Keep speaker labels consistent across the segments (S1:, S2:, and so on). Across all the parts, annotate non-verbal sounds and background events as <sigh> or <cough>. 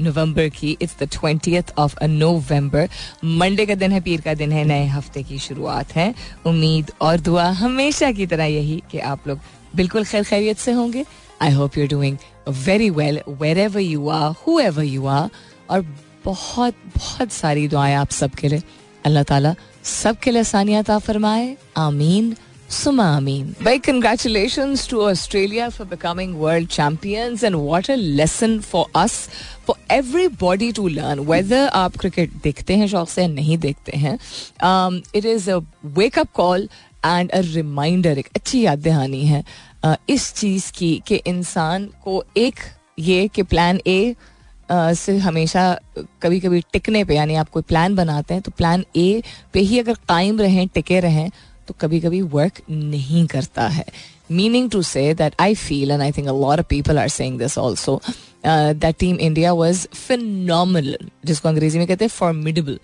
S1: नवंबर की it's the twentieth of November Monday का दिन है, पीर का दिन है, नए हफ़्ते की शुरुआत है। उम्मीद और दुआ हमेशा की तरह यही कि आप लोग बिल्कुल खैर खैरियत से होंगे। I hope you doing very well wherever you are whoever you are और बहुत बहुत सारी दुआएँ आप सबके लिए। अल्लाह ताला सबके लिए आसानियात फरमाए। आमीन। Suma Amin. Big congratulations to Australia for becoming world champions and what a lesson for us, for everybody to learn. Whether आप क्रिकेट देखते हैं शौक से नहीं देखते हैं it is a wake up call and a reminder एक अच्छी याद दहानी है uh, इस चीज़ की कि इंसान को एक ये कि प्लान ए से हमेशा कभी कभी टिकने पे यानी आप कोई प्लान बनाते हैं तो प्लान ए पे ही अगर कायम रहें टिके रहें तो कभी कभी वर्क नहीं करता है। Meaning to say that I feel and I think a people are saying this also that team India was phenomenal जिसको अंग्रेज़ी में कहते हैं formidable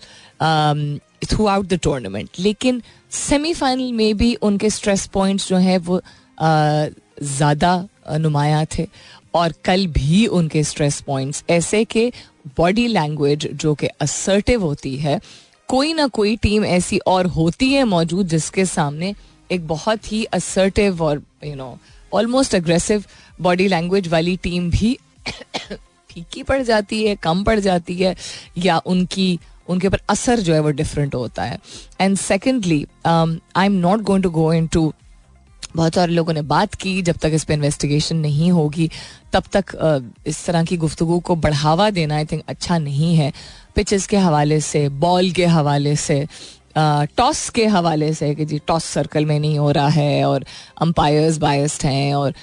S1: throughout the tournament लेकिन सेमीफाइनल में भी उनके स्ट्रेस पॉइंट्स जो हैं वो ज़्यादा नुमाया थे। और कल भी उनके स्ट्रेस पॉइंट्स ऐसे के बॉडी लैंग्वेज जो कि असर्टिव होती है कोई ना कोई टीम ऐसी और होती है मौजूद जिसके सामने एक बहुत ही असर्टिव और you know almost aggressive body language वाली टीम भी <coughs> फीकी पड़ जाती है, कम पड़ जाती है, या उनकी, उनके ऊपर असर जो है वो डिफरेंट होता है। And secondly I am not going to go into बहुत सारे लोगों ने बात की जब तक इस पर इन्वेस्टिगेशन नहीं होगी, तब तक इस तरह की गुफ्तु को बढ़ावा देना आई थिंक अच्छा नहीं है। पिचेस के हवाले से बॉल के हवाले से टॉस के हवाले से कि जी टॉस सर्कल में नहीं हो रहा है और अंपायर्स बायस्ड हैं और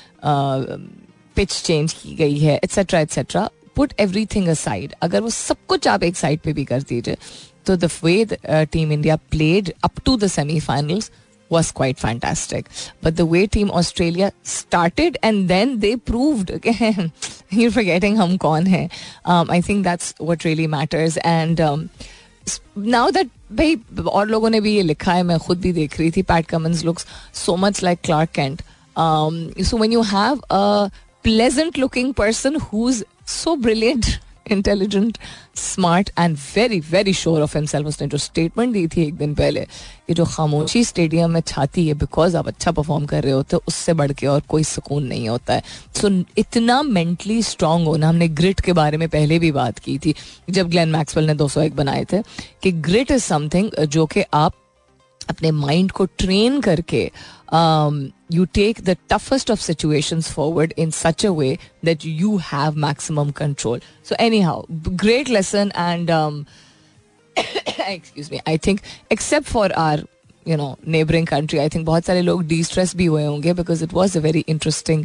S1: पिच चेंज की गई है etcetera etcetera put everything aside अगर वो सब कुछ आप एक साइड पे भी कर दीजिए तो the way team India played up to the semifinals was quite fantastic. But the way Team Australia started and then they proved, again, <laughs> you're forgetting hum kaun hai. Um, I think that's what really matters. And um, भाई और लोगों ने भी ये लिखा है मैं खुद भी देख रही थी Pat Cummins looks so much like Clark Kent so when you have a pleasant looking person who is so brilliant intelligent smart and very very sure of himself उसने जो स्टेटमेंट दी थी एक दिन पहले ये जो खामोशी स्टेडियम में छाती है बिकॉज़ आप अच्छा परफॉर्म कर रहे होते उससे बढ़ के और कोई सुकून नहीं होता है। सो so, इतना मेंटली स्ट्रांग होना हमने ग्रिट के बारे में पहले भी बात की थी। जब ग्लैन मैक्सवेल ने 201 बनाए थे कि ग्रिट इज़ समथिंग जो कि आप अपने माइंड को ट्रेन करके you take the toughest of situation forward in such a way that you have maximum control so anyhow great lesson and excuse me I think except for are you know neighbouring country I think बहुत सारे लोग distress भी हुए होंगे because it was a very interesting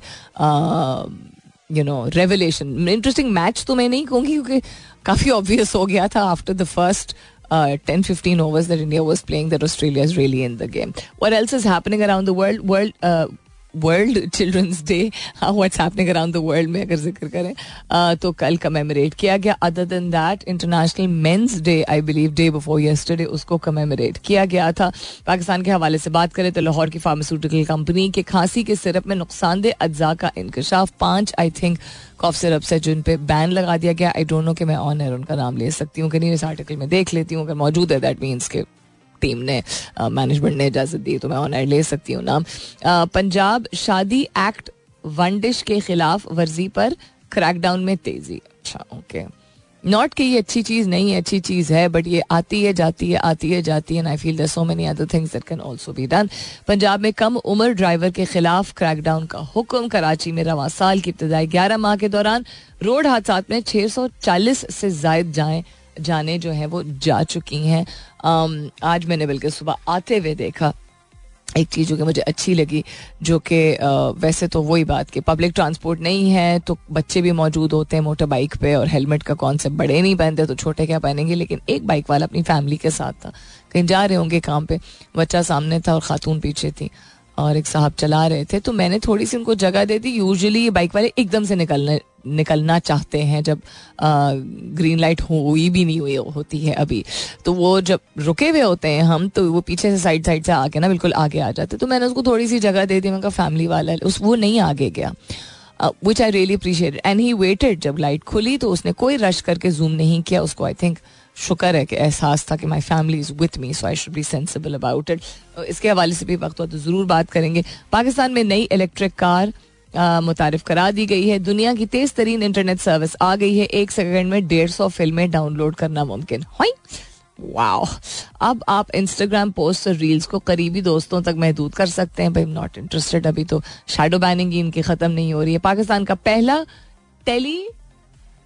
S1: you know revelation interesting match तो मैं नहीं कहूँगी क्योंकि काफ़ी ऑब्वियस हो गया था after the first uh, 10 15 overs that India was playing that Australia is really in the game. What else is happening around the world? World uh, world children's day happening around the world में अगर ज़िक्र करें uh, तो कल commemorate किया गया। Other than that international men's day I believe day before yesterday उसको commemorate किया गया था। पाकिस्तान के हवाले से बात करें तो लाहौर की फार्मास्यूटिकल कंपनी के खांसी के सिरप में नुकसानदेह अज्जा का इंकशाफ। पाँच आई थिंक कॉफ सिरप से जिन पे बैन लगा दिया गया। आई डोंट नो कि मैं ऑन एयर उनका नाम ले सकती हूँ कि नहीं इस आर्टिकल में देख लेती हूँ अगर मौजूद है दैट मीन्स के टीम ने मैनेजमेंट ने इजाज़त दी तो मैं ऑन एयर ले सकती हूँ नाम। पंजाब शादी एक्ट वन डिश के खिलाफ वर्जी पर क्रैकडाउन में तेज़ी। अच्छा ओके नॉट कि ये अच्छी चीज़ नहीं है, अच्छी चीज़ है बट ये आती है, जाती है, आती है, जाती है I feel there so many other things that can also be done Punjab में कम उम्र ड्राइवर के खिलाफ क्रैकडाउन का हुक्म, कराची में रवा साल की इब्तदाई ग्यारह माह के दौरान, रोड हादसा में 640 से जायद जाएँ। जाने जो है वो जा चुकी हैं। आज मैंने बल्कि सुबह आते हुए देखा एक चीज़ जो कि मुझे अच्छी लगी, जो कि वैसे तो वही बात कि पब्लिक ट्रांसपोर्ट नहीं है तो बच्चे भी मौजूद होते हैं मोटर बाइक पे और हेलमेट का कॉन्सेप्ट बड़े नहीं पहनते तो छोटे क्या पहनेंगे? लेकिन एक बाइक वाला अपनी फैमिली के साथ था। कहीं जा रहे होंगे काम पे, बच्चा सामने था और खातून पीछे थी। और एक साहब चला रहे थे तो मैंने थोड़ी सी उनको जगह दे दी। यूजुअली ये बाइक वाले एकदम से निकलने निकलना चाहते हैं जब आ, ग्रीन लाइट हुई भी नहीं हुई होती है अभी। तो वो जब रुके हुए होते हैं हम तो वो पीछे से साइड साइड से आके ना बिल्कुल आगे आ जाते तो मैंने उसको थोड़ी सी जगह दे दी मैं फैमिली वाला उस वो नहीं आगे गया। Which I really appreciate and he waited जब लाइट खुली तो उसने कोई रश करके जूम नहीं किया उसको आई थिंक शुक्र है कि एहसास था कि my family is with me so I should be sensible about it इसके हवाले से भी वक्त हो तो ज़रूर बात करेंगे। पाकिस्तान में नई इलेक्ट्रिक कार मुतारफ करा दी गई है। दुनिया की तेज तरीन इंटरनेट सर्विस आ गई है। एक सेकंड में डेढ़ सौ फ़िल्में डाउनलोड करना मुमकिन। वाओ अब आप इंस्टाग्राम पोस्ट और रील्स को करीबी दोस्तों तक महदूद कर सकते हैं। भाई नॉट इंटरेस्टेड अभी तो। शेडो बैनिंग इनकी खत्म नहीं हो रही है। पाकिस्तान का पहला टेली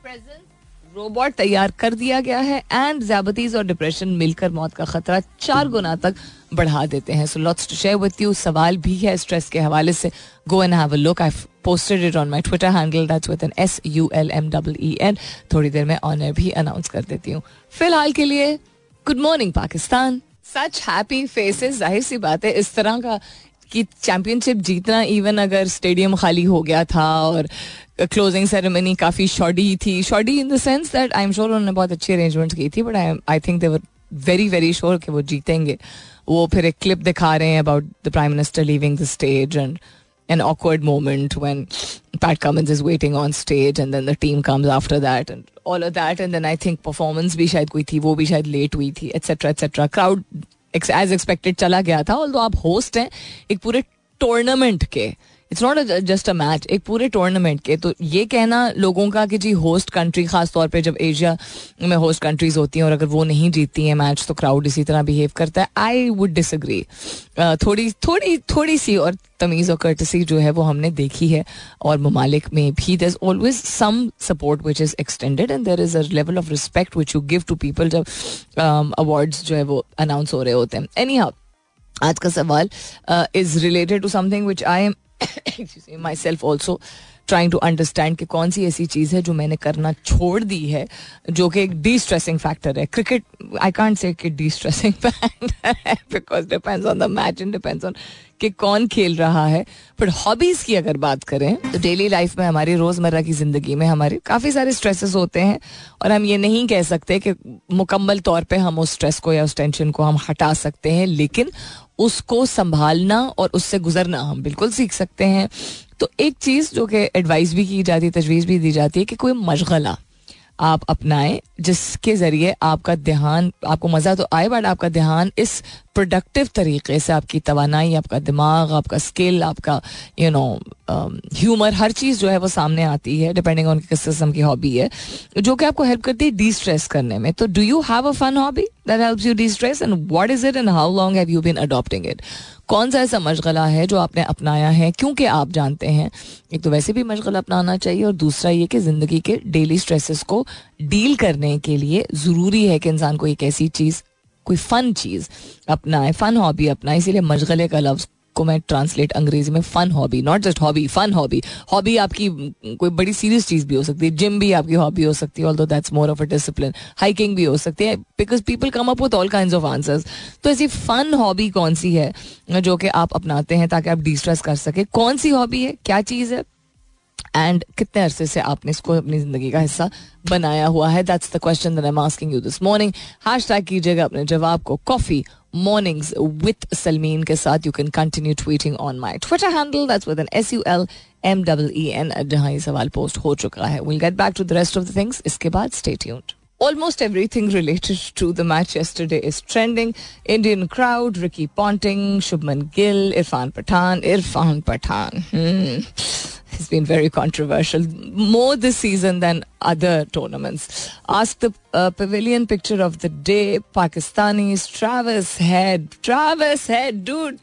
S1: प्रेजेंस रोबोट तैयार कर दिया गया है एंड ज्याबतीज और डिप्रेशन मिलकर मौत का खतरा चार गुना तक बढ़ा देते हैं। So lots to share with you सवाल भी है स्ट्रेस के हवाले से। Go and have a look I posted it on my Twitter handle that's with N S U L M double E N थोड़ी देर में ऑनर भी अनाउंस कर देती हूँ। फ़िलहाल के लिए good morning Pakistan. Such happy faces ज़ाहिर सी बात है, इस तरह का कि चैंपियनशिप जीतना इवन अगर स्टेडियम खाली हो गया था और क्लोजिंग सेरेमनी काफ़ी शॉडी थी। Shoddy in the sense that I am sure उन्होंने बहुत अच्छी अरेंजमेंट की थी but I I think they were very very sure कि वो जीतेंगे। वो फिर एक क्लिप दिखा रहे हैं about the prime minister leaving the stage and an awkward moment when Pat Cummins is waiting on stage and then the team comes after that and all of that and then I think performance भी शायद कोई थी, वो भी शायद late हुई थी etc etc crowd as expected चला गया था और आप होस्ट हैं, एक पूरे टूर्नामेंट के it's not just a match एक पूरे टूर्नामेंट के। तो ये कहना लोगों का कि जी होस्ट कंट्री खास तौर पे जब एशिया में होस्ट कंट्रीज़ होती हैं और अगर वो नहीं जीतती हैं मैच तो क्राउड इसी तरह बिहेव करता है। आई वुड डिसग्री थोड़ी थोड़ी थोड़ी सी और तमीज़ और कर्टसी जो है वो हमने देखी है और ममालिक में भी। There is always some support which is extended and there is a level of respect which you give to people जब अवार्ड्स um, जो है वो अनाउंस हो रहे होते हैं। एनी हाउ आज का सवाल is related to something which I am myself also trying to understand कि कौन सी ऐसी चीज़ है जो मैंने करना छोड़ दी है, जो कि एक डी स्ट्रेसिंग फैक्टर है cricket I can't say destressing because depends on the match and depends on कि कौन खेल रहा है। बट हॉबीज की अगर बात करें तो डेली लाइफ में हमारी रोज़मर्रा की ज़िंदगी में हमारे काफ़ी सारे स्ट्रेसेस होते हैं, और हम ये नहीं कह सकते कि मुकम्मल तौर पर हम उस स्ट्रेस को या उस टेंशन को हम हटा सकते हैं, लेकिन उसको संभालना और उससे गुजरना हम बिल्कुल सीख सकते हैं। तो एक चीज़ जो कि एडवाइस भी की जाती है, तजवीज़ भी दी जाती है कि कोई मशगला आप अपनाएँ, जिसके ज़रिए आपका ध्यान, आपको मज़ा तो आए बट आपका ध्यान इस प्रोडक्टिव तरीके से आपकी तोानाई आपका दिमाग, आपका स्किल आपका यू नो ह्यूमर हर चीज़ जो है वो सामने आती है डिपेंडिंग ऑन किस किस्म की हॉबी है, जो कि आपको हेल्प करती है डी स्ट्रेस करने में। तो do you have a fun hobby that helps you destress and what is it and how long have you been adopting it कौन सा ऐसा मशगला है जो आपने अपनाया है? क्योंकि आप जानते हैं? एक तो वैसे भी मशगला अपनाना चाहिए और दूसरा ये कि ज़िंदगी के डेली स्ट्रेसेस को डील करने के लिए ज़रूरी है कि इंसान को एक ऐसी चीज़, कोई फन चीज़ अपनाए फन हॉबी अपनाए। इसीलिए मशगले का लफ्ज़ को मैं ट्रांसलेट अंग्रेज़ी में fun hobby not just hobby fun hobby hobby आपकी कोई बड़ी सीरियस चीज़ भी हो सकती है. जिम भी आपकी हॉबी हो सकती है all that's more of a discipline hiking भी हो सकती है because people come up with all kind of answers तो ऐसी फन हॉबी कौन सी है, जो कि आप अपनाते हैं ताकि आप डिस्ट्रेस कर सके? कौन सी हॉबी है? क्या चीज़ है? एंड कितने अरसे से आपने इसको अपनी ज़िंदगी का हिस्सा बनाया हुआ है that's the question I am asking you this morning hashtag कीजिएगा अपने जवाब को कॉफ़ी mornings with Salmeen के साथ you can continue tweeting on my Twitter handle that's with an S U L M W E N जहाँ ये सवाल post हो चुका है we'll get back to the rest of the things इसके बाद stay tuned Almost everything related to the match yesterday is trending. Indian crowd, Ricky Ponting, Shubman Gill, Irfan Pathan, Irfan Pathan. Hmm. He's been very controversial, more this season than other tournaments. Ask the uh, pavilion picture of the day Pakistanis, Travis Head. Travis Head, dude.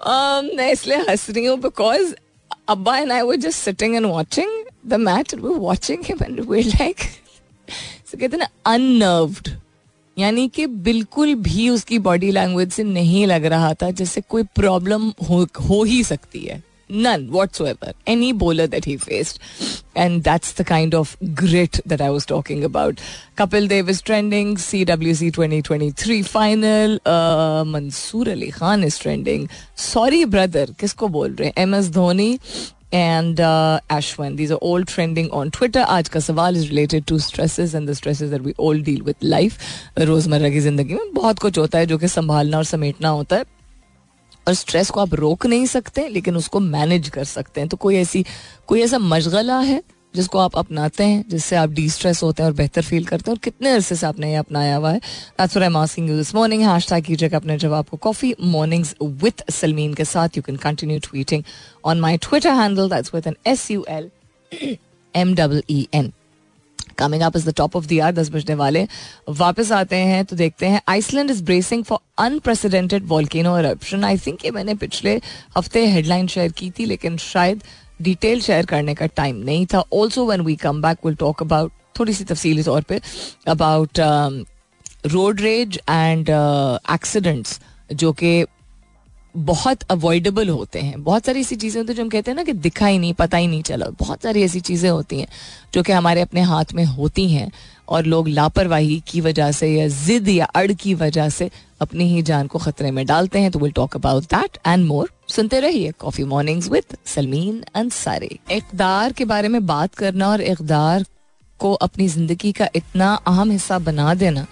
S1: um, मैं इसलिए हंस रही हूँ because Abba and I were just sitting and watching the match and we were watching him and we were like, <laughs> so कहते ना unnerved. यानी कि बिल्कुल भी उसकी बॉडी लैंग्वेज से नहीं लग रहा था जैसे कोई प्रॉब्लम हो, हो ही सकती है। None what's any bowler that he faced and that's the kind of great that I was talking about Kapil Dev is trending C W C twenty twenty three final Mansoor Ali Khan is trending sorry brother किसको बोल रहे हैं? M S Dhoni and Ashwin these are all trending on Twitter आज का सवाल is related to stresses and the stresses we all deal with life रोज़मर्रा की ज़िंदगी में बहुत कुछ होता है जो कि संभालना और समेटना होता है और स्ट्रेस को आप रोक नहीं सकते लेकिन उसको मैनेज कर सकते हैं तो कोई ऐसी कोई ऐसा मशगला है जिसको आप अपनाते हैं, जिससे आप डी स्ट्रेस होते हैं और बेहतर फील करते हैं और कितने अरसे से आपने ये अपनाया हुआ है। That's what I am asking you this morning hashtag कीजिएगा अपने जवाब को कॉफ़ी मॉर्निंग्स विद सलमीन के साथ। You can continue tweeting on my Twitter handle that's with N S U L M double E N coming up is the top of the hour दस बजने वाले। वापस आते हैं तो देखते हैं। Iceland is bracing for unprecedented volcano eruption I think ये मैंने पिछले हफ़्ते हेडलाइन शेयर की थी, लेकिन शायद डिटेल शेयर करने का टाइम नहीं था। Also when we come back will talk about थोड़ी सी तफसी तौर पर about road rage and accidents जो कि बहुत अवॉइडेबल होते हैं। बहुत सारी ऐसी चीज़ें होती हैं जो हम कहते हैं ना कि दिखा ही नहीं, पता ही नहीं चला। बहुत सारी ऐसी चीज़ें होती हैं जो कि हमारे अपने हाथ में होती हैं। और लोग लापरवाही की वजह से या जिद या अड़ की वजह से अपनी ही जान को खतरे में डालते हैं। तो will talk about that and more सुनते रहिए coffee mornings with Salmeen Ansari इकदार के बारे में बात करना और इकदार को अपनी ज़िंदगी का इतना अहम हिस्सा बना देना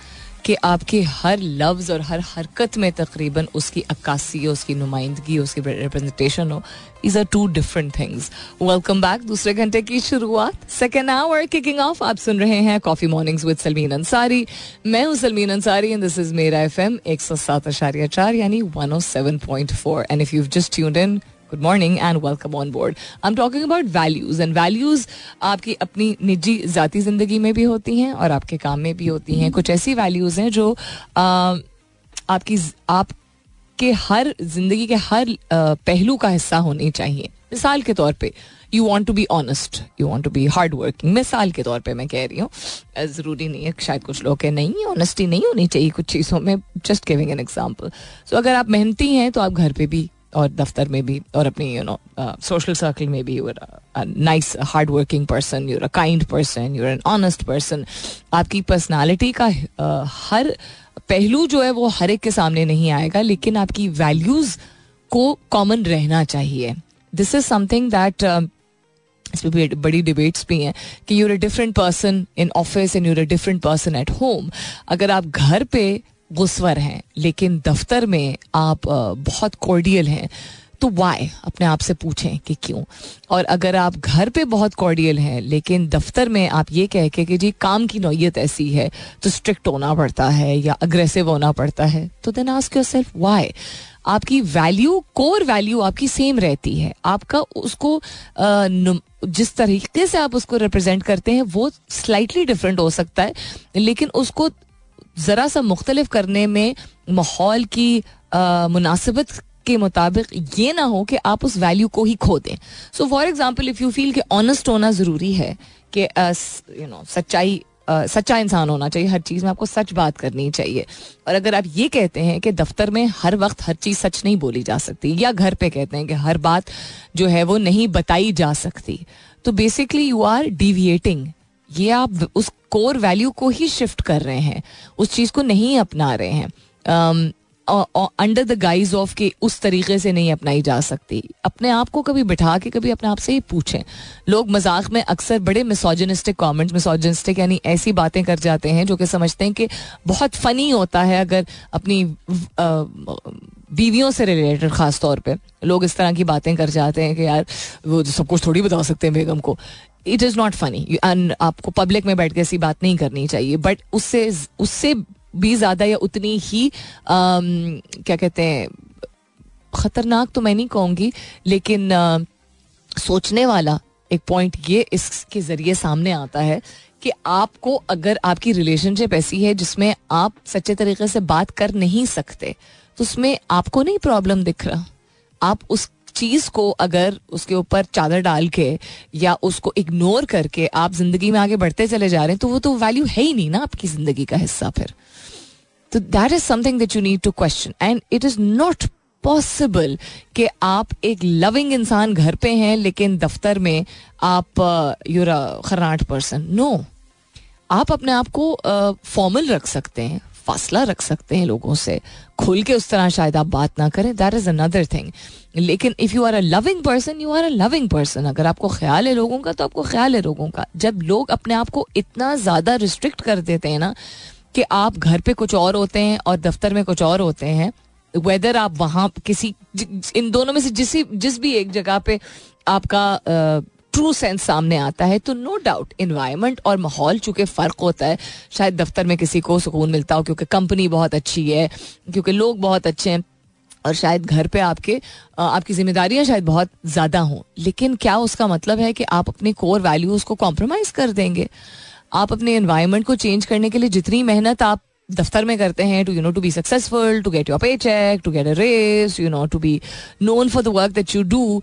S1: कि आपके हर लफ्ज़ और हर हरकत में तकरीबन उसकी अक्कासी उसकी नुमाइंदगी उसकी रिप्रेजेंटेशन हो is are two different things welcome back दूसरे घंटे की शुरुआत. सेकेंड आवर किकिंग ऑफ़ आप सुन रहे हैं coffee mornings with Salmeen Ansari मैं हूँ Salmeen Ansari and this is मेरा एफ़ एम एक सौ सात आशार्य चार, यानी one O seven point four and if you just tuned in good morning and welcome on board I am talking about values and values आपकी अपनी निजी जाती ज़िंदगी में भी होती हैं और आपके काम में भी होती हैं। कुछ ऐसी वैल्यूज़ हैं जो आपकी आपके हर ज़िंदगी के हर पहलू का हिस्सा होनी चाहिए। मिसाल के तौर पे you want to be honest you want to be hard working मिसाल के तौर पे मैं कह रही हूँ ज़रूरी नहीं है शायद कुछ लोग कहें, नहीं ऑनेस्टी नहीं होनी चाहिए कुछ चीज़ों में just giving an example so अगर आप मेहनती हैं तो आप घर पे भी और दफ्तर में भी और अपनी यू नो सोशल सर्कल में भी you're nice hard working person you're a kind person you're an honest person आपकी पर्सनालिटी का uh, हर पहलू जो है वो हर एक के सामने नहीं आएगा लेकिन आपकी वैल्यूज़ को कॉमन रहना चाहिए। दिस इज़ समथिंग दैट बड़ी डिबेट्स भी हैं कि you're a different person in office and you're a different person at home अगर आप घर पे गुस्वर हैं, लेकिन दफ्तर में आप बहुत कॉर्डियल हैं तो वाई अपने आप से पूछें कि क्यों? और अगर आप घर पे बहुत कॉर्डियल हैं, लेकिन दफ्तर में आप ये कह के कि जी, काम की नौीयत ऐसी है तो स्ट्रिक्ट होना पड़ता है या अग्रेसिव होना पड़ता है तो then ask yourself why आपकी वैल्यू कोर वैल्यू आपकी सेम रहती है। आपका उसको जिस तरीके से आप उसको रिप्रेजेंट करते हैं, वो स्लाइटली डिफरेंट हो सकता है, लेकिन उसको ज़रा सा मुख्तलिफ़ करने में माहौल की मुनासिबत के मुताबिक ये ना हो कि आप उस वैल्यू को ही खो दें। So for example if you feel कि ऑनेस्ट होना ज़रूरी है कि यू नो सच्चाई Uh, सच्चा इंसान होना चाहिए हर चीज़ में आपको सच बात करनी चाहिए। और अगर आप ये कहते हैं कि दफ्तर में हर वक्त हर चीज़ सच नहीं बोली जा सकती या घर पे कहते हैं कि हर बात जो है वो नहीं बताई जा सकती तो बेसिकली यू आर डिविएटिंग ये आप उस कोर वैल्यू को ही शिफ्ट कर रहे हैं, उस चीज़ को नहीं अपना रहे हैं। अंडर द गाइज़ ऑफ़ के उस तरीके से नहीं अपनाई जा सकती। अपने आप को कभी बिठा के कभी अपने आप से ही पूछें। लोग मज़ाक में अक्सर बड़े मिसोजनिस्टिक कमेंट्स मिसोजनिस्टिक यानी ऐसी बातें कर जाते हैं जो कि समझते हैं कि बहुत फनी होता है अगर अपनी बीवियों से रिलेटेड खास तौर पे। लोग इस तरह की बातें कर जाते हैं कि यार, वो सब कुछ थोड़ी बता सकते हैं बेगम को। इट इज़ नॉट फनी आपको पब्लिक में बैठ के ऐसी बात नहीं करनी चाहिए बट उससे उससे भी ज़्यादा या उतनी ही um, क्या कहते हैं ख़तरनाक तो मैं नहीं कहूँगी लेकिन uh, सोचने वाला एक पॉइंट ये इसके ज़रिए सामने आता है कि आपको अगर आपकी रिलेशनशिप ऐसी है जिसमें आप सच्चे तरीके से बात कर नहीं सकते तो उसमें आपको नहीं प्रॉब्लम दिख रहा। आप उस चीज़ को अगर उसके ऊपर चादर डाल के या उसको इग्नोर करके आप ज़िंदगी में आगे बढ़ते चले जा रहे हैं तो वो तो वैल्यू है ही नहीं ना आपकी ज़िंदगी का हिस्सा फिर। तो that is something that you need to question and it is not possible कि आप एक लविंग इंसान घर पे हैं, लेकिन दफ्तर में आप यूर खराट पर्सन नो आप अपने आप को फॉर्मल रख सकते हैं। फासला रख सकते हैं लोगों से। खुल के उस तरह शायद आप बात ना करें। दैट इज़ अनदर थिंग लेकिन if you are a loving person you are a loving person अगर आपको ख्याल है लोगों का तो आपको ख्याल है लोगों का। जब लोग अपने आप को इतना ज़्यादा रिस्ट्रिक्ट कर देते हैं ना कि आप घर पे कुछ और होते हैं और दफ्तर में कुछ और होते हैं वेदर आप वहाँ किसी इन दोनों में से जिस जिस भी एक जगह पे आपका ट्रू सेंस सामने आता है तो नो डाउट इन्वायरमेंट और माहौल चूँकि फ़र्क होता है, शायद दफ्तर में किसी को सुकून मिलता हो, क्योंकि कंपनी बहुत अच्छी है, क्योंकि लोग बहुत अच्छे हैं, और शायद घर पे आपके आपकी जिम्मेदारियाँ शायद बहुत ज़्यादा हों। लेकिन क्या उसका मतलब है कि आप अपने कोर वैल्यूज़ को कॉम्प्रोमाइज़ कर देंगे? आप अपने इन्वायरमेंट को चेंज करने के लिए जितनी मेहनत आप दफ्तर में करते हैं to you know to be successful to get your pay cheque to get a raise you know to be known for the work that you do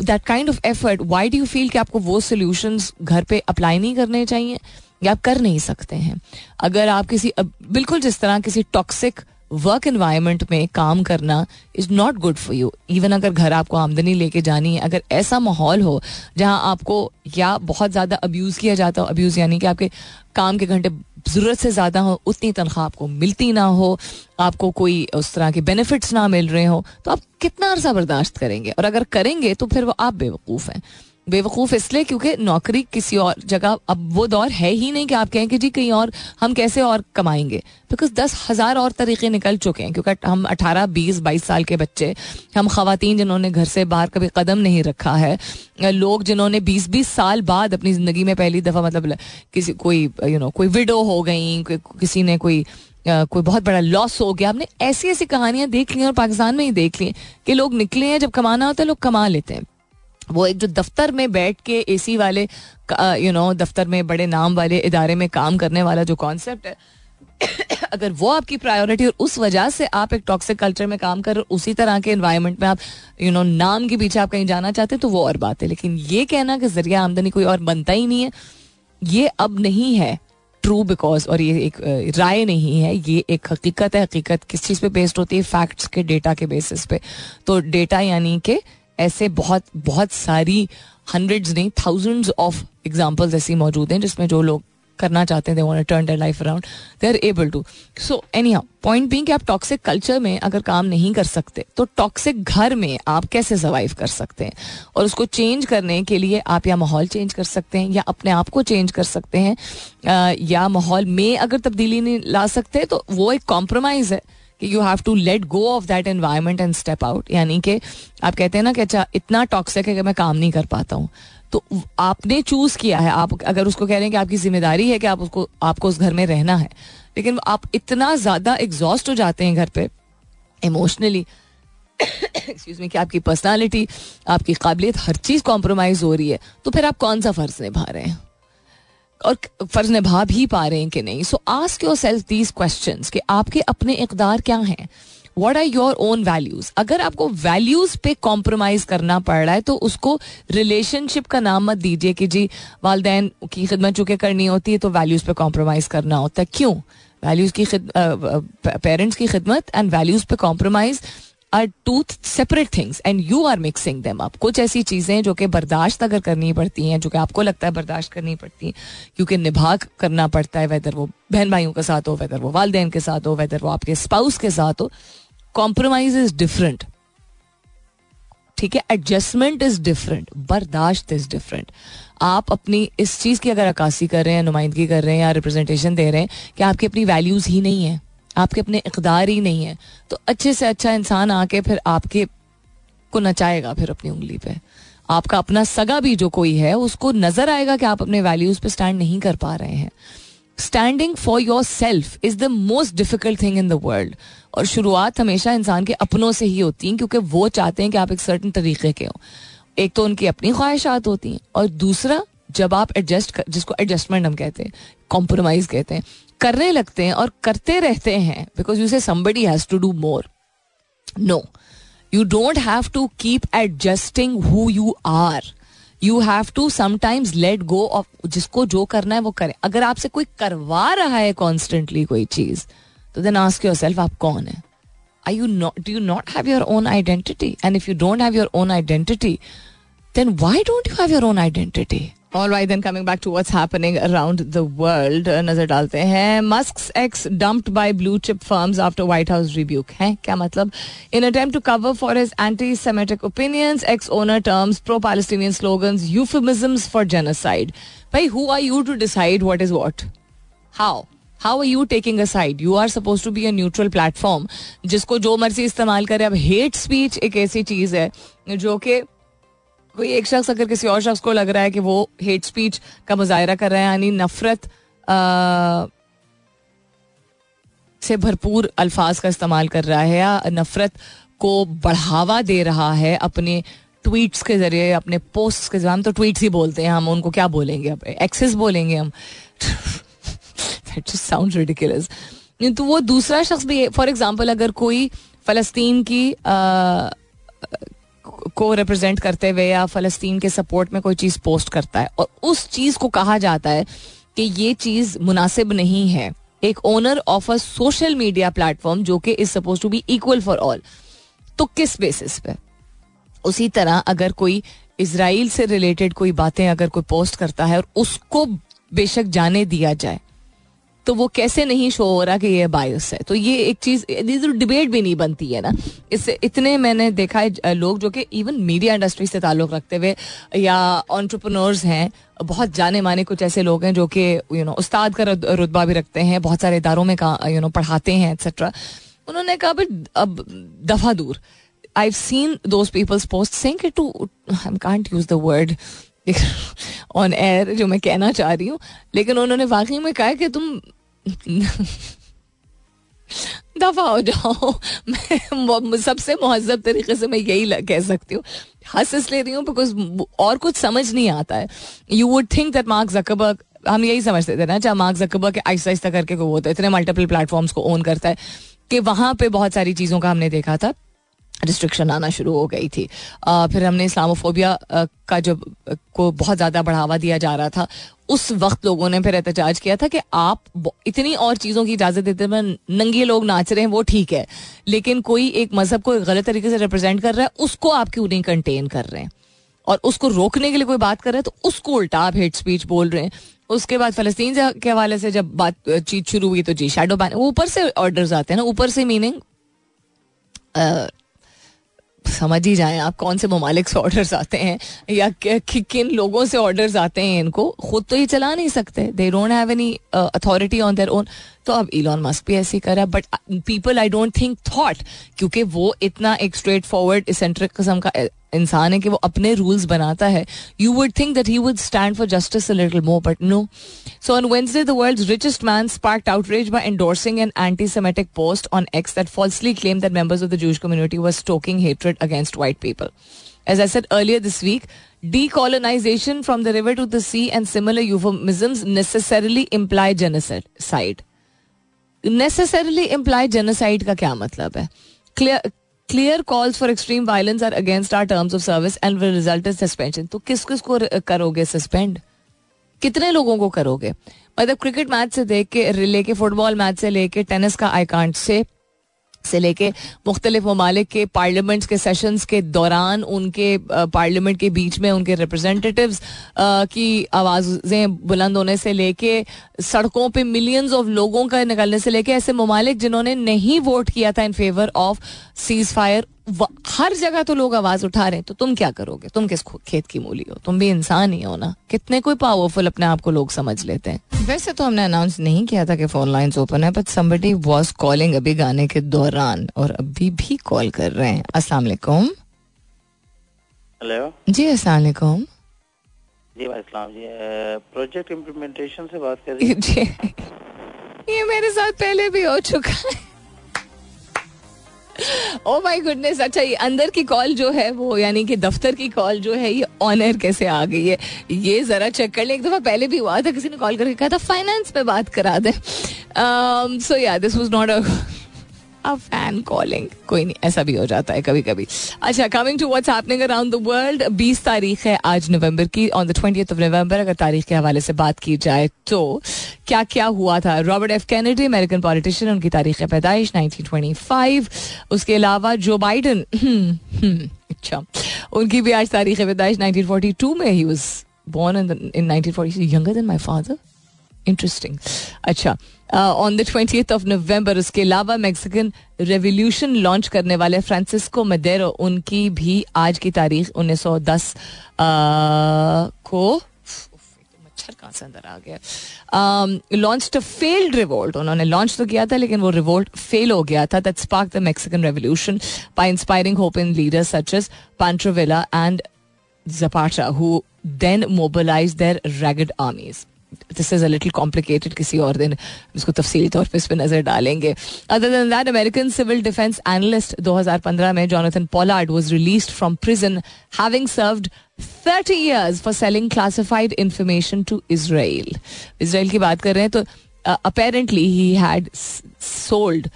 S1: that kind of effort why do you feel कि आपको वो solution घर पे apply नहीं करने चाहिए या आप कर नहीं सकते हैं? अगर आप किसी बिल्कुल जिस तरह किसी टॉक्सिक वर्क इन्वायरमेंट में काम करना is not good for you even अगर घर आपको आमदनी लेके जानी है, अगर ऐसा माहौल हो जहाँ आपको या बहुत ज़्यादा अब्यूज़ किया जाता हो अब्यूज़ यानी कि आपके काम के घंटे ज़रूरत से ज़्यादा हो, उतनी तनख्वाह आपको मिलती ना हो, आपको कोई उस तरह के बेनिफिट्स ना मिल रहे हो तो आप कितना अरसा बर्दाश्त करेंगे? और अगर करेंगे तो फिर वो आप बेवकूफ़ हैं। बेवकूफ़ इसलिए क्योंकि नौकरी किसी और जगह अब वो दौर है ही नहीं कि आप कहें कि जी कहीं और हम कैसे और कमाएँगे। बिकॉज़ दस हज़ार और तरीके निकल चुके हैं, क्योंकि हम अठारह, बीस, बाईस साल के बच्चे, हम खातन जिन्होंने घर से बाहर कभी कदम नहीं रखा है, लोग जिन्होंने बीस बीस साल बाद अपनी ज़िंदगी में पहली दफ़ा मतलब किसी, कोई यू नो कोई विडो हो गई किसी ने कोई कोई बहुत बड़ा लॉस हो गया। आपने ऐसी ऐसी कहानियाँ देख ली और पाकिस्तान में ही देख ली कि लोग निकले हैं, जब कमाना होता है, लोग कमा लेते हैं। वो एक जो दफ्तर में बैठ के एसी वाले यू नो दफ्तर में बड़े नाम वाले इदारे में काम करने वाला जो कॉन्सेप्ट है, <coughs> अगर वो आपकी प्रायोरिटी और उस वजह से आप एक टॉक्सिक कल्चर में काम कर उसी तरह के इन्वायरमेंट में आप यू नो नाम के पीछे आप कहीं जाना चाहते तो वो और बात है। लेकिन ये कहना कि ज़रिया आमदनी कोई और बनता ही नहीं है, ये अब नहीं है ट्रू बिकॉज़ और ये एक राय नहीं है, ये एक हकीकत है। हकीकत किस चीज़ पे बेस्ड होती है? फैक्ट्स के डेटा के बेसिस पे। तो डेटा यानी कि ऐसे बहुत बहुत सारी हंड्रेड्स नहीं थाउजेंड्स ऑफ़ एग्जाम्पल्स ऐसी मौजूद हैं जिसमें जो लोग करना चाहते हैं they turn their life around they are able to so anyhow point being कि आप टॉक्सिक कल्चर में अगर काम नहीं कर सकते तो टॉक्सिक घर में आप कैसे सर्वाइव कर सकते हैं? और उसको चेंज करने के लिए आप या माहौल चेंज कर सकते हैं, या अपने आप को चेंज कर सकते हैं या माहौल में अगर तब्दीली नहीं ला सकते तो वो एक कॉम्प्रोमाइज़ है। कि you have to let go of that environment and step out यानी कि आप कहते हैं ना कि अच्छा इतना टॉक्सिक है कि मैं काम नहीं कर पाता हूँ। तो आपने चूज़ किया है। आप अगर उसको कह रहे हैं कि आपकी ज़िम्मेदारी है कि आप उसको, आपको उस घर में रहना है, लेकिन आप इतना ज़्यादा एग्जॉस्ट हो जाते हैं घर पे इमोशनली एक्सक्यूज मी कि आपकी पर्सनालिटी आपकी काबिलियत, हर चीज़ कॉम्प्रोमाइज हो रही है तो फिर आप कौन सा फ़र्ज़ निभा रहे हैं? और फ़र्ज़ निभा भी पा रहे हैं कि नहीं? So ask yourself these question कि आपके अपने इकदार क्या हैं? What are your own values अगर आपको वैल्यूज़ पे कॉम्प्रोमाइज करना पड़ रहा है तो उसको रिलेशनशिप का नाम मत दीजिए कि जी, वालदेन की खिदमत चूँकि करनी होती है तो वैल्यूज़ पे कॉम्प्रोमाइज करना होता है। क्यों? वैल्यूज़ की पेरेंट्स की खिदमत एंड वैल्यूज़ पे compromise are two separate things and you are mixing them up कुछ ऐसी चीज़ें जो कि बर्दाश्त अगर करनी पड़ती हैं, जो कि आपको लगता है बर्दाश्त करनी पड़ती हैं क्योंकि निभा करना पड़ता है वेदर वो बहन भाइयों के साथ हो वेदर वो वालदेन के साथ हो वेदर वो आपके स्पाउस के साथ हो। कॉम्प्रोमाइज इज़ डिफरेंट ठीक है? एडजस्टमेंट इज़ डिफरेंट बर्दाश्त इज़ डिफरेंट आप अपनी इस चीज़ की अगर अक्सी कर रहे हैं, नुमाइंदगी कर रहे हैं या रिप्रेजेंटेशन दे रहे हैं कि आपकी अपनी वैल्यूज़ ही नहीं है। आपके अपने इकदार ही नहीं है। तो अच्छे से अच्छा इंसान आके फिर आपके को नचाएगा फिर अपनी उंगली पे। आपका अपना सगा भी जो कोई है, उसको नज़र आएगा कि आप अपने वैल्यूज़ पे स्टैंड नहीं कर पा रहे हैं। Standing for yourself is the most difficult thing in the world और शुरुआत हमेशा इंसान के अपनों से ही होती है, क्योंकि वो चाहते हैं कि आप एक सर्टन तरीके के हो। एक तो उनकी अपनी ख्वाहिशात होती हैं, और दूसरा, जब आप एडजस्ट जिसको एडजस्टमेंट हम कहते हैं कॉम्प्रोमाइज कहते हैं करने लगते हैं और करते रहते हैं because you say somebody has to do more no you don't have to keep adjusting who you are you have to sometimes let go of जिसको जो करना है वो करे। अगर आपसे कोई करवा रहा है कॉन्स्टेंटली कोई चीज़ तो देन आस्क योर सेल्फ आप कौन है? I you not do you not have your own identity and if you don't have your own identity then why don't you have your own identity All right, then coming back to what's happening around the world, नज़र डालते हैं Musk's ex dumped by blue chip firms after White House rebuke. है क्या मतलब? In attempt to cover for his anti-Semitic opinions, ex-owner terms pro-Palestinian slogans, euphemisms for genocide. Bhai, who are you to decide what is what? How? How are you taking a side? You are supposed to be a neutral platform. जिसको जो मर्ज़ी इस्तेमाल करे अब hate speech एक ऐसी चीज़ है जो कि कोई एक शख्स अगर किसी और शख्स को लग रहा है कि वो हेट स्पीच का मुजाहरा कर रहा है यानी नफरत से भरपूर अल्फाज का इस्तेमाल कर रहा है या नफरत को बढ़ावा दे रहा है अपने ट्वीट्स के ज़रिए अपने पोस्ट के ज़रिए हम तो ट्वीट्स ही बोलते हैं हम उनको क्या बोलेंगे अब एक्सेस बोलेंगे हम। <laughs> साउंड रिडिकुलस तो वो दूसरा शख्स भी फॉर एग्ज़ाम्पल अगर कोई फलस्तीन की आ, को रिप्रेजेंट करते हुए या फलस्तीन के सपोर्ट में कोई चीज़ पोस्ट करता है। और उस चीज़ को कहा जाता है कि ये चीज़ मुनासिब नहीं है। एक owner of a social media platform जो कि is suppose to be equal for all तो किस बेसिस पे? उसी तरह अगर कोई इसराइल से रिलेटेड कोई बातें अगर कोई पोस्ट करता है और उसको बेशक जाने दिया जाए तो वो कैसे नहीं शो हो रहा कि ये बायस है? तो ये एक चीज़ तो डिबेट भी नहीं बनती है ना। इससे इतने मैंने देखा है लोग जो कि इवन मीडिया इंडस्ट्री से ताल्लुक रखते हुए, या ऑन्टरप्रनोर्स हैं, बहुत जाने माने कुछ ऐसे लोग हैं जो कि यू नो उस्ताद का रुतबा भी रखते हैं, बहुत सारे इदारों में यू नो पढ़ाते हैं एक्सेट्रा उन्होंने कहा अब दफ़ा दूर। I seen those peoples post saying to I can't use the word on air जो मैं कहना चाह रही हूँ, लेकिन उन्होंने वाकई में कहा कि तुम <laughs> दफ़ा हो जाओ। <laughs> मैं सबसे महजब तरीके से मैं यही कह सकती हूँ। हंस इस ले रही हूँ बिकॉज़ और कुछ समझ नहीं आता है। You would think that Mark Zuckerberg हम यही समझते थे ना चाहे मार्क जकबर्ग के आहिस्ता आहिस्ता करके वो होता है, इतने मल्टीपल प्लेटफॉर्म्स को ओन करता है, कि वहाँ पे बहुत सारी चीज़ों का हमने देखा था। रिस्ट्रिक्शन आना शुरू हो गई थी। आ, फिर हमने इस्लामोफोबिया का जब को बहुत ज़्यादा बढ़ावा दिया जा रहा था उस वक्त लोगों ने फिर एहतजाज किया था कि आप इतनी और चीज़ों की इजाज़त देते हैं नंगे लोग नाच रहे हैं वो ठीक है लेकिन कोई एक मज़हब को गलत तरीके से रिप्रेजेंट कर रहा है उसको आप क्यों नहीं कंटेन कर रहे हैं? और उसको रोकने के लिए कोई बात कर रहा है तो उसको उल्टा आप हेट स्पीच बोल रहे हैं। उसके बाद फलस्तीन के हवाले से जब बात बातचीत शुरू हुई तो जी शेडो बैन ऊपर से ऑर्डर्स आते हैं ना ऊपर से मीनिंग समझ ही जाएँ आप कौन से ममालिक से ऑर्डर्स आते हैं या किन लोगों से ऑर्डर्स आते हैं इनको। खुद तो ये चला नहीं सकते। They don't have any authority on their own तो अब इलॉन मस्क भी ऐसी करा but people I don't think thought क्योंकि वो इतना एक स्ट्रेट फॉरवर्ड इसेंट्रिक किस्म का इंसान है कि वो अपने रूल्स बनाता है you would think that he would stand for justice a little more but no so on Wednesday the world's richest man sparked outrage by endorsing an antisemitic post on X that falsely claim that members of the Jewish community were stoking hatred against white people As I said earlier this week, decolonization from the river to the sea and similar euphemisms necessarily imply genocide. Necessarily imply genocide का क्या मतलब है? Clear, clear calls for extreme violence are against our terms of service and will result is suspension तो किस किस को करोगे suspend कितने लोगों को करोगे? मतलब क्रिकेट मैच से देख के लेके फुटबॉल मैच से लेके टेनिस का आई कांट से से लेके मुख्तलिफ़ ममालिक के पार्लियामेंट्स के सेशंस के दौरान उनके पार्लियामेंट के बीच में उनके रिप्रेजेंटेटिव की आवाज़ें बुलंद होने से लेके सड़कों पर मिलियंस ऑफ़ लोगों का निकलने से लेके ऐसे ममालिक जिन्होंने नहीं वोट किया था in favour of ceasefire हर जगह तो लोग आवाज़ उठा रहे हैं तो तुम क्या करोगे? तुम किस खेत की मूली हो? तुम भी इंसान ही हो ना? कितने कोई पावरफुल अपने आप को लोग समझ लेते हैं। वैसे तो हमने अनाउंस नहीं किया था कि फ़ोन लाइंस ओपन है बट समबडी वाज कॉलिंग अभी गाने के दौरान और अभी भी कॉल कर रहे हैं। अस्सलाम वालेकुम।
S2: हेलो
S1: जी अस्सलाम वालेकुम।
S2: जी इस्लाम जी प्रोजेक्ट इम्प्लीमेंटेशन से बात कर रही <laughs>
S1: ये मेरे साथ पहले भी हो चुका है। ओ माय गुडनेस अच्छा ये अंदर की कॉल जो है वो, यानी कि दफ्तर की कॉल जो है, ये ऑनर कैसे आ गई है? ये जरा चेक कर ले। एक दफ़ा पहले भी हुआ था, किसी ने कॉल करके कहा था फाइनेंस पे बात करा दे। सो या this was not a a fan calling कोई नहीं ऐसा भी हो जाता है कभी कभी अच्छा coming to what's happening around the world 20 तारीख है आज नवंबर की on the twenty of November अगर तारीख के हवाले से बात की जाए तो क्या क्या हुआ था? Robert F Kennedy American politician उनकी तारीख पैदाइश 1925 उसके अलावा जो बाइडन <laughs> अच्छा। उनकी भी आज तारीख पैदाइश 1942 में। He was born in, the, in 1940 younger than my father? Interesting अच्छा on the twenty of November उसके अलावा मैक्सिकन रेवोल्यूशन लॉन्च करने वाले फ्रांसिस्को मदेरो उनकी भी आज की तारीख 1910 uh, को मच्छर तो लेकिन वो फेल हो गया था Mexican and ragged armies. This is a little complicated किसी और दिन इसको तफसीली तौर पर इस पर नज़र डालेंगे other than that American civil defence analyst 2015 में Jonathan Pollard was released from prison having served 30 years for selling classified information to Israel. Israel की बात कर रहे हैं तो apparently he had sold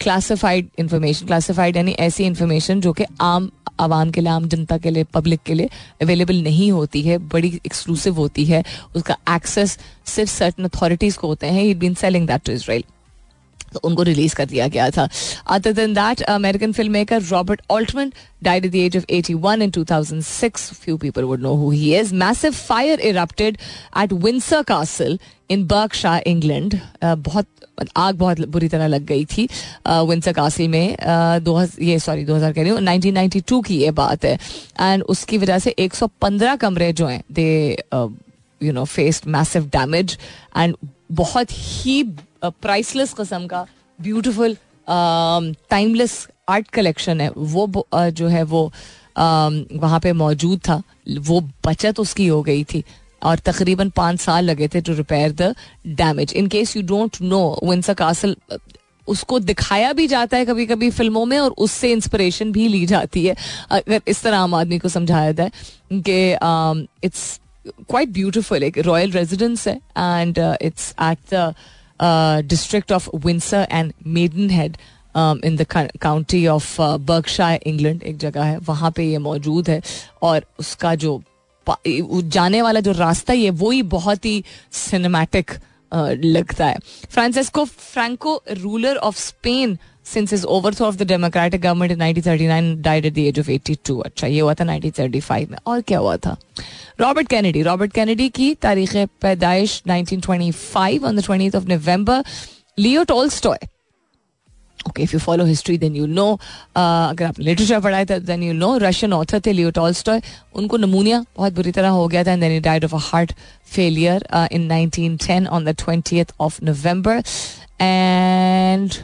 S1: classified information classified यानी ऐसी इंफॉर्मेशन जो कि आम आवाम के लिए आम जनता के लिए पब्लिक के लिए अवेलेबल नहीं होती है बड़ी एक्सक्लूसिव होती है। उसका एक्सेस सिर्फ़ सर्टन अथॉरिटीज को होते हैं। Been selling that to Israel तो उनको रिलीज़ कर दिया गया था। Other than that American film maker Robert Altman died at the age of 81 in 2006 few people would know who he is. Massive fire erupted at Windsor Castle in Berkshire England. Uh, बहुत आग बहुत बुरी तरह लग गई थी Windsor कासिल में दो हज़ार ये सॉरी 2000 कह रही हूँ 1992 की ये बात है। एंड उसकी वजह से 115 कमरे जो हैं they you know faced massive damage and बहुत ही प्राइसलेस कस्म का ब्यूटिफुल टाइमलेस आर्ट कलेक्शन है। वो जो है वो वहाँ पे मौजूद था। वो बचत उसकी हो गई थी। और तकरीबन पाँच साल लगे थे to repair the damage in case you don't know Windsor Castle उसको दिखाया भी जाता है कभी कभी फ़िल्मों में और उससे इंस्पिरेशन भी ली जाती है। अगर इस तरह आम आदमी को समझाया जाए कि इट्स क्वाइट ब्यूटिफुल एक रॉयल रेजिडेंस है and it's at the district of Windsor and Maidenhead in the county of Berkshire England एक जगह है। वहाँ पे ये मौजूद है और उसका जो जाने वाला जो रास्ता ही है, वो ही बहुत ही सिनेमैटिक लगता है। Francisco Franco ruler of Spain since is overthrow of the democratic government in 1939 died at the age of 82 अच्छा ये हुआ था 1935 में। और क्या हुआ था? रॉबर्ट कैनेडी रॉबर्ट कैनेडी की तारीख पैदाइश 1925 on the 20th of November Leo Tolstoy okay if you follow history then you know अगर आप लिटरेचर पढ़ाए थे then you know Russian author थे लियो टॉल्स्टॉय उनको नमूनिया बहुत बुरी तरह हो गया था and then he died of a heart failure in 1910 on the 20th of November and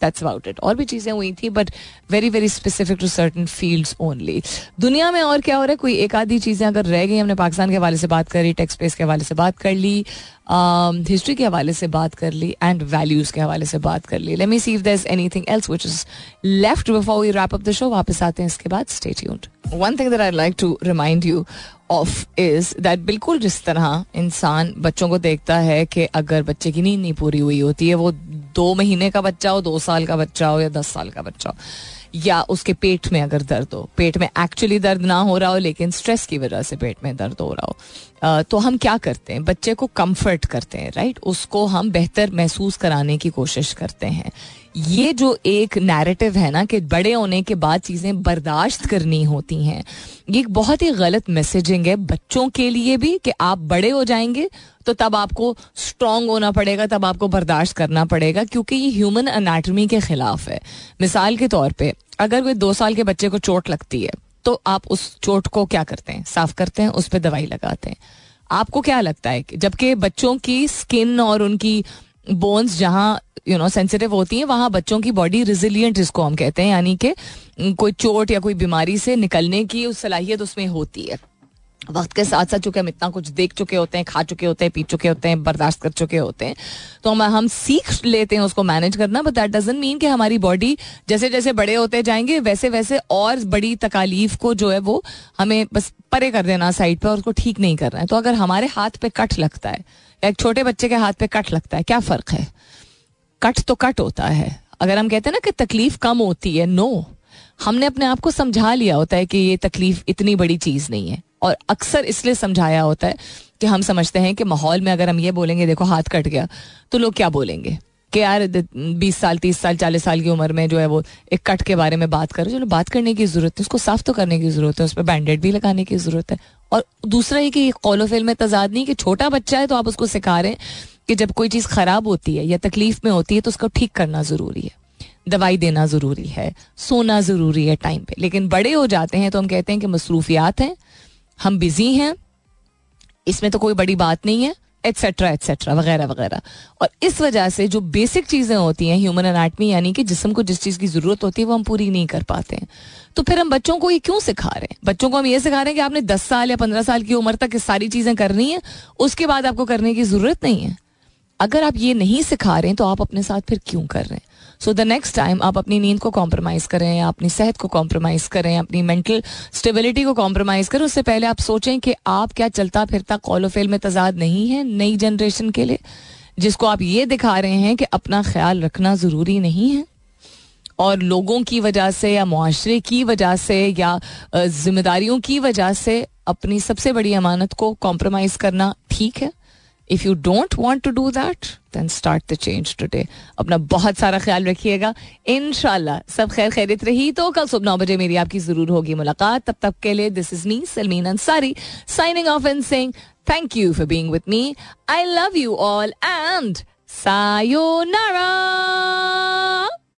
S1: that's about it और भी चीज़ें हुई थी but very very specific to certain fields only दुनिया में और क्या हो रहा है? कोई एक आधी चीज़ें अगर रह गई हमने पाकिस्तान के हवाले से बात करी टेक्स स्पेस के हवाले से बात कर ली हिस्ट्री um, के हवाले से बात कर ली एंड वैल्यूज़ के हवाले से बात कर ली. Let me see if there is else which is left before we wrap up the show वापस आते हैं इसके बाद. Stay tuned one thing that I like to remind you of is that बिल्कुल जिस तरह इंसान बच्चों को देखता है कि अगर बच्चे की नींद नहीं पूरी हुई होती है, वो दो महीने का बच्चा हो, दो साल का बच्चा हो या दस साल का बच्चा हो, या उसके पेट में अगर दर्द हो, पेट में एक्चुअली दर्द ना हो रहा हो, लेकिन स्ट्रेस की वजह से पेट में दर्द हो रहा हो तो हम क्या करते हैं? बच्चे को कंफर्ट करते हैं राइट उसको हम बेहतर महसूस कराने की कोशिश करते हैं। ये जो एक नैरेटिव है ना कि बड़े होने के बाद चीज़ें बर्दाश्त करनी होती हैं, ये एक बहुत ही गलत मैसेजिंग है बच्चों के लिए भी कि आप बड़े हो जाएँगे तो तब आपको स्ट्रांग होना पड़ेगा, तब आपको बर्दाश्त करना पड़ेगा, क्योंकि ये ह्यूमन अनाटमी के खिलाफ है। मिसाल के तौर पे, अगर कोई दो साल के बच्चे को चोट लगती है तो आप उस चोट को क्या करते हैं? साफ़ करते हैं, उस पर दवाई लगाते हैं। आपको क्या लगता है जबकि बच्चों की स्किन और उनकी बोन्स जहाँ यू नो सेंसिटिव होती हैं, वहाँ बच्चों की बॉडी रिजिलियंट जिसको हम कहते हैं, यानी कि कोई चोट या कोई बीमारी से निकलने की उस सलाहियत उसमें होती है। वक्त के साथ साथ चूँकि हम इतना कुछ देख चुके होते हैं, खा चुके होते हैं, पी चुके होते हैं, बर्दाश्त कर चुके होते हैं तो हम हम सीख लेते हैं उसको मैनेज करना बट दैट डजेंट मीन कि हमारी बॉडी जैसे जैसे बड़े होते जाएँगे वैसे वैसे और बड़ी तकालीफ को जो है वो हमें बस परे कर देना साइड पर और उसको ठीक नहीं करना है। तो अगर हमारे हाथ पे कट लगता है, या एक छोटे बच्चे के हाथ पे कट लगता है, क्या फ़र्क है? कट तो कट होता है। अगर हम कहते हैं ना कि तकलीफ़ कम होती है नो हमने अपने आप को समझा लिया होता है कि ये तकलीफ़ इतनी बड़ी चीज़ नहीं है। और अक्सर इसलिए समझाया होता है कि हम समझते हैं कि माहौल में अगर हम ये बोलेंगे, देखो हाथ कट गया तो लोग क्या बोलेंगे? कि यार बीस साल, तीस साल, चालीस साल की उम्र में जो है वो एक कट के बारे में बात करो चलो, बात करने की ज़रूरत है, उसको साफ़ तो करने की ज़रूरत है, उस पर बैंडेड भी लगाने की ज़रूरत है। और दूसरा ये कि कॉलोफिल में तजाद नहीं कि छोटा बच्चा है तो आप उसको सिखा रहे हैं। कि जब कोई चीज़ खराब होती है या तकलीफ़ में होती है तो उसको ठीक करना ज़रूरी है। दवाई देना ज़रूरी है, सोना ज़रूरी है टाइम पे। लेकिन बड़े हो जाते हैं तो हम कहते हैं कि मसरूफियात हैं, हम बिज़ी हैं, इसमें तो कोई बड़ी बात नहीं है एट्सेट्रा एट्सेट्रा वगैरह वगैरह। और इस वजह से जो बेसिक चीज़ें होती हैं ह्यूमन अनाटमी यानी कि जिसम को जिस चीज़ की ज़रूरत होती है, वो हम पूरी नहीं कर पाते हैं। तो फिर हम बच्चों को ये क्यों सिखा रहे हैं? बच्चों को हम ये सिखा रहे हैं कि आपने दस साल या पंद्रह साल की उम्र तक सारी चीज़ें करनी है, उसके बाद आपको करने की ज़रूरत नहीं है। अगर आप ये नहीं सिखा रहे हैं तो आप अपने साथ फिर क्यों कर रहे हैं? सो द नेक्स्ट टाइम आप अपनी नींद को कॉम्प्रोमाइज़ करें, या अपनी सेहत को कॉम्प्रोमाइज़ करें अपनी मेंटल स्टेबिलिटी को कॉम्प्रोमाइज़ करें, उससे पहले आप सोचें कि आप क्या चलता फिरता कॉलोफेल में तजाद नहीं है नई जनरेशन के लिए, जिसको आप ये दिखा रहे हैं कि अपना ख्याल रखना ज़रूरी नहीं है। और लोगों की वजह से, या मुआरे की वजह से, या जिम्मेदारियों की वजह से अपनी सबसे बड़ी अमानत को कॉम्प्रोमाइज़ करना ठीक है। If you don't want to do that then start the change today अपना बहुत सारा ख्याल रखिएगा। इन सब खैर खैरित रही तो कल सुबह नौ बजे मेरी आपकी ज़रूर होगी मुलाकात। तब तक के लिए this is me Salmeen Ansari signing off and sing thank you for being with me I love you all and sayonara